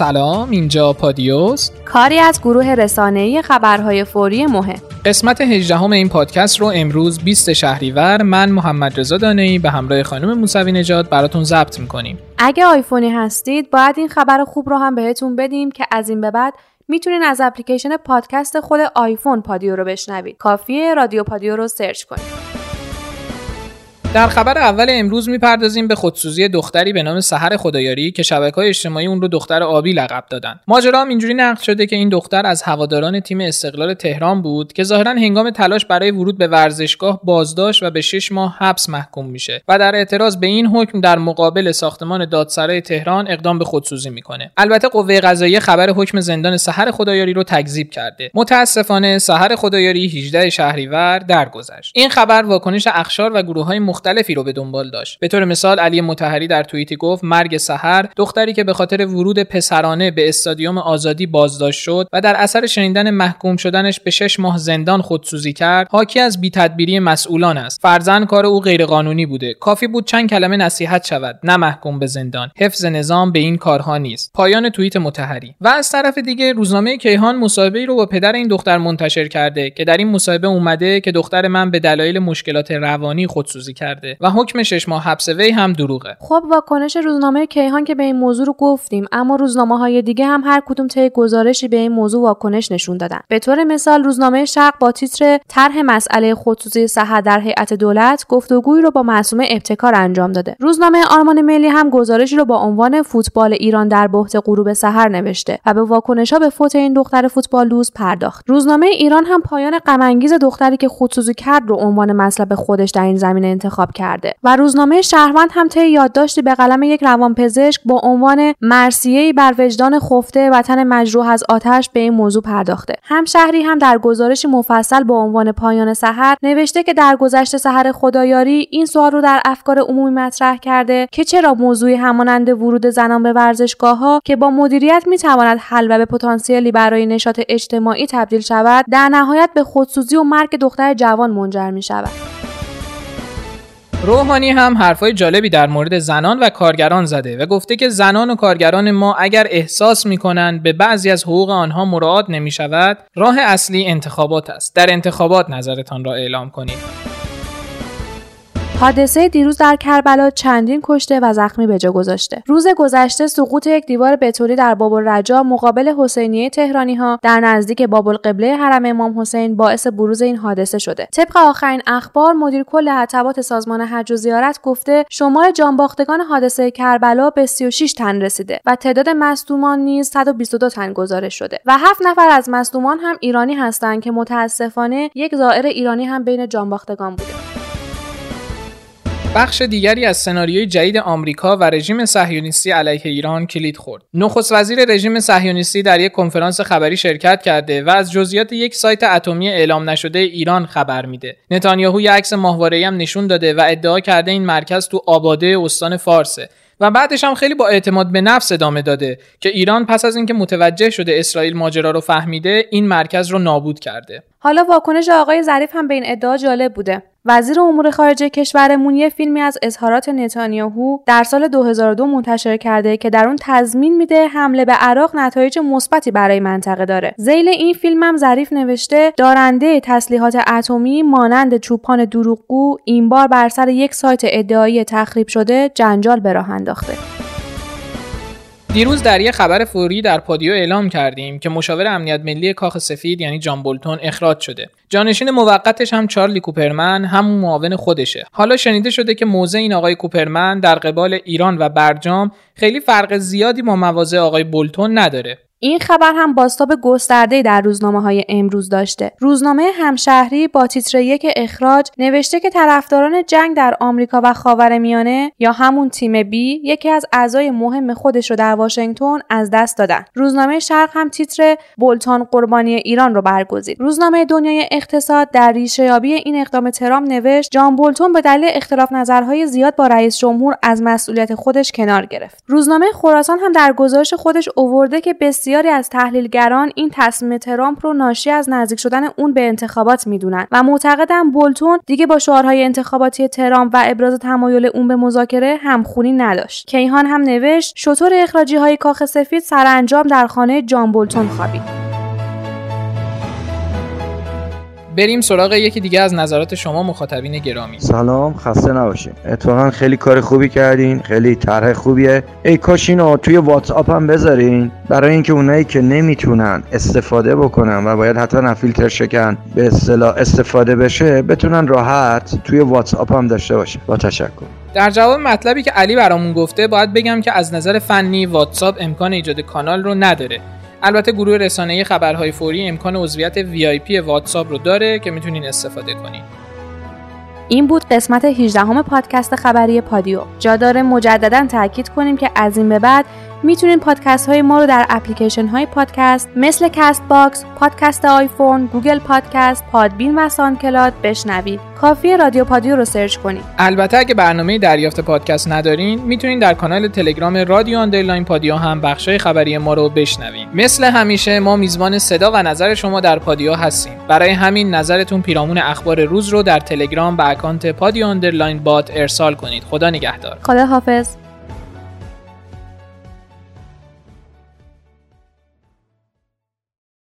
سلام اینجا پادیوس. کاری از گروه رسانه‌ای خبرهای فوری مهم. قسمت 18 این پادکست رو امروز 20 شهریور من محمد رضا دانه‌ای به همراه خانم موسوی نژاد براتون ضبط می‌کنیم. اگه آیفونی هستید باید این خبر خوب رو هم بهتون بدیم که از این به بعد می‌تونین از اپلیکیشن پادکست خود آیفون پادیو رو بشنوید. کافیه رادیو پادیو رو سرچ کنید. در خبر اول امروز می‌پردازیم به خودسوزی دختری به نام سحر خدایاری که شبکه های اجتماعی اون رو دختر آبی لقب دادن. ماجرا هم اینجوری نقل شده که این دختر از هواداران تیم استقلال تهران بود که ظاهرا هنگام تلاش برای ورود به ورزشگاه بازداشت و به 6 ماه حبس محکوم میشه و در اعتراض به این حکم در مقابل ساختمان دادسرای تهران اقدام به خودسوزی می‌کنه. البته قوه قضاییه خبر حکم زندان سحر خدایاری رو تکذیب کرده. متاسفانه سحر خدایاری 18 شهریور درگذشت. این خبر واکنش اخشار و گروه های مختلفی رو به دنبال داشت. به طور مثال علی متحری در توییتی گفت مرگ سحر دختری که به خاطر ورود پسرانه به استادیوم آزادی بازداشت شد و در اثر شنیدن محکوم شدنش به شش ماه زندان خودسوزی کرد حاکی از بیتدبیری مسئولان است. فرزن کار او غیرقانونی بوده. کافی بود چند کلمه نصیحت شود. نه محکوم به زندان. حفظ نظام به این کارها نیست. پایان توییت متحری و از طرف دیگه روزنامه کیهان مصاحبه رو با پدر این دختر منتشر کرده که در این مصاحبه اومده که دختر من به دلایل مشکلات روانی خودسوزی کرده و حکم شش ماه حبس وی هم دروغه. خب واکنش روزنامه کیهان که به این موضوع رو گفتیم اما روزنامه های دیگه هم هر کدوم طی گزارشی به این موضوع واکنش نشون دادن. به طور مثال روزنامه شرق با تیتر طرح مسئله خودسوزی صحت در هیئت دولت گفتگویی رو با معصومه ابتکار انجام داده. روزنامه آرمان ملی هم گزارشی رو با عنوان فوتبال ایران در بحت غروب سحر نوشته و به واکنشها به فوت این دختر فوتبال لوز پرداخت. روزنامه ایران هم پایان غم دختری که خودسوزی کرد رو عنوان مطلب خودش در این زمینه انتخاب کرد و روزنامه شهروند هم طی یادداشتی به قلم یک روانپزشک با عنوان مرسیهای بر وجدان خفته وطن مجروح از آتش به این موضوع پرداخته همشهری هم در گزارشی مفصل با عنوان پایان سحر نوشته که در گذشته سحر خدایاری این سوال رو در افکار عمومی مطرح کرده که چرا موضوعی همانند ورود زنان به ورزشگاه ها که با مدیریت می‌تواند حل و به پتانسیلی برای نشاط اجتماعی تبدیل شود در نهایت به خودسوزی و مرگ دختر جوان منجر می شود. روحانی هم حرفای جالبی در مورد زنان و کارگران زده و گفته که زنان و کارگران ما اگر احساس می‌کنند به بعضی از حقوق آنها مراعات نمی شود راه اصلی انتخابات است. در انتخابات نظرتان را اعلام کنید. حادثه دیروز در کربلا چندین کشته و زخمی به جا گذاشته. روز گذشته سقوط یک دیوار بتولی در باب رجا مقابل حسینیه تهرانی ها در نزدیک باب القبله حرم امام حسین باعث بروز این حادثه شده. طبق آخرین اخبار مدیر کل حطبات سازمان حج و زیارت گفته شمار جانباختگان حادثه کربلا به 36 تن رسیده و تعداد مصدومان نیز 122 تن گزارش شده و هفت نفر از مصدومان هم ایرانی هستند که متاسفانه یک زائر ایرانی هم بین جانباختگان بوده. بخش دیگری از سناریوی جدید آمریکا و رژیم صهیونیستی علیه ایران کلید خورد. نخست وزیر رژیم صهیونیستی در یک کنفرانس خبری شرکت کرده و از جزئیات یک سایت اتمی اعلام نشده ایران خبر میده. نتانیاهو یک عکس ماهواره‌ای هم نشون داده و ادعا کرده این مرکز تو آباده استان فارسه و بعدش هم خیلی با اعتماد به نفس ادامه داده که ایران پس از اینکه متوجه شده اسرائیل ماجرا رو فهمیده این مرکز رو نابود کرده حالا واکنش آقای ظریف هم به این ادعا جالب بوده وزیر امور خارجه کشورمون یه فیلمی از اظهارات نتانیاهو در سال 2002 منتشر کرده که در اون تضمین میده حمله به عراق نتایج مثبتی برای منطقه داره. ذیل این فیلم هم ظریف نوشته دارنده تسلیحات اتمی مانند چوپان دروغگو این بار بر سر یک سایت ادعایی تخریب شده جنجال به راه انداخته. دیروز در یک خبر فوری در پادیو اعلام کردیم که مشاور امنیت ملی کاخ سفید یعنی جان بولتون اخراج شده. جانشین موقتش هم چارلی کوپرمن همون معاون خودشه. حالا شنیده شده که موضع این آقای کوپرمن در قبال ایران و برجام خیلی فرق زیادی با مواضع آقای بولتون نداره. این خبر هم باستاب گسترده در روزنامه های امروز داشته. روزنامه همشهری با تیتر یک اخراج نوشته که طرفداران جنگ در آمریکا و خاورمیانه یا همون تیم بی یکی از اعضای مهم خودش رو در واشنگتن از دست دادن. روزنامه شرق هم تیتر بولتان قربانی ایران رو برگزید. روزنامه دنیای اقتصاد در ریشهیابی این اقدام ترامپ نوشت جان بولتون به دلیل اختلاف نظرهای زیاد با رئیس جمهور از مسئولیت خودش کنار گرفت. روزنامه خراسان هم در گزارش خودش اوورده که بسیار بسیاری از تحلیلگران این تصمیم ترامپ رو ناشی از نزدیک شدن اون به انتخابات می‌دونن و معتقدن بولتون دیگه با شعارهای انتخاباتی ترامپ و ابراز تمایل اون به مذاکره همخونی نداشت. کیهان هم نوشت شطور اخراجی های کاخ سفید سرانجام در خانه جان بولتون خوابید. بریم سراغ یکی دیگه از نظرات شما مخاطبین گرامی. سلام خسته نباشین. اتفاقا خیلی کار خوبی کردین خیلی طرح خوبیه. ای کاش اینو توی واتس اپ هم بذارین. برای اینکه اونایی که نمی‌تونن استفاده بکنن و باید حتما فیلتر شکن به اصطلاح استفاده بشه بتونن راحت توی واتس اپ هم داشته باشه با تشکر. در جواب مطلبی که علی برامون گفته باید بگم که از نظر فنی واتساپ امکان ایجاد کانال رو نداره. البته گروه رسانه‌ای خبرهای فوری امکان عضویت VIP واتساپ رو داره که می‌تونین استفاده کنین. این بود قسمت 18 هم پادکست خبری پادیو. جا داره مجددا تاکید کنیم که از این به بعد می‌تونین پادکست های ما رو در اپلیکیشن های پادکست مثل کست باکس، پادکست آیفون، گوگل پادکست، پادبین و سانکلاد بشنوید. کافیه رادیو پادیو رو سرچ کنید. البته اگه برنامه دریافت پادکست ندارین، می‌تونین در کانال تلگرام رادیو underline پادیو هم بخشای خبری ما رو بشنوین. مثل همیشه ما میزبان صدا و نظر شما در پادیو هستیم. برای همین نظرتون پیرامون اخبار روز رو در تلگرام به اکانت پادیو underline bot ارسال کنید. خدا نگهدار. خدا حافظ.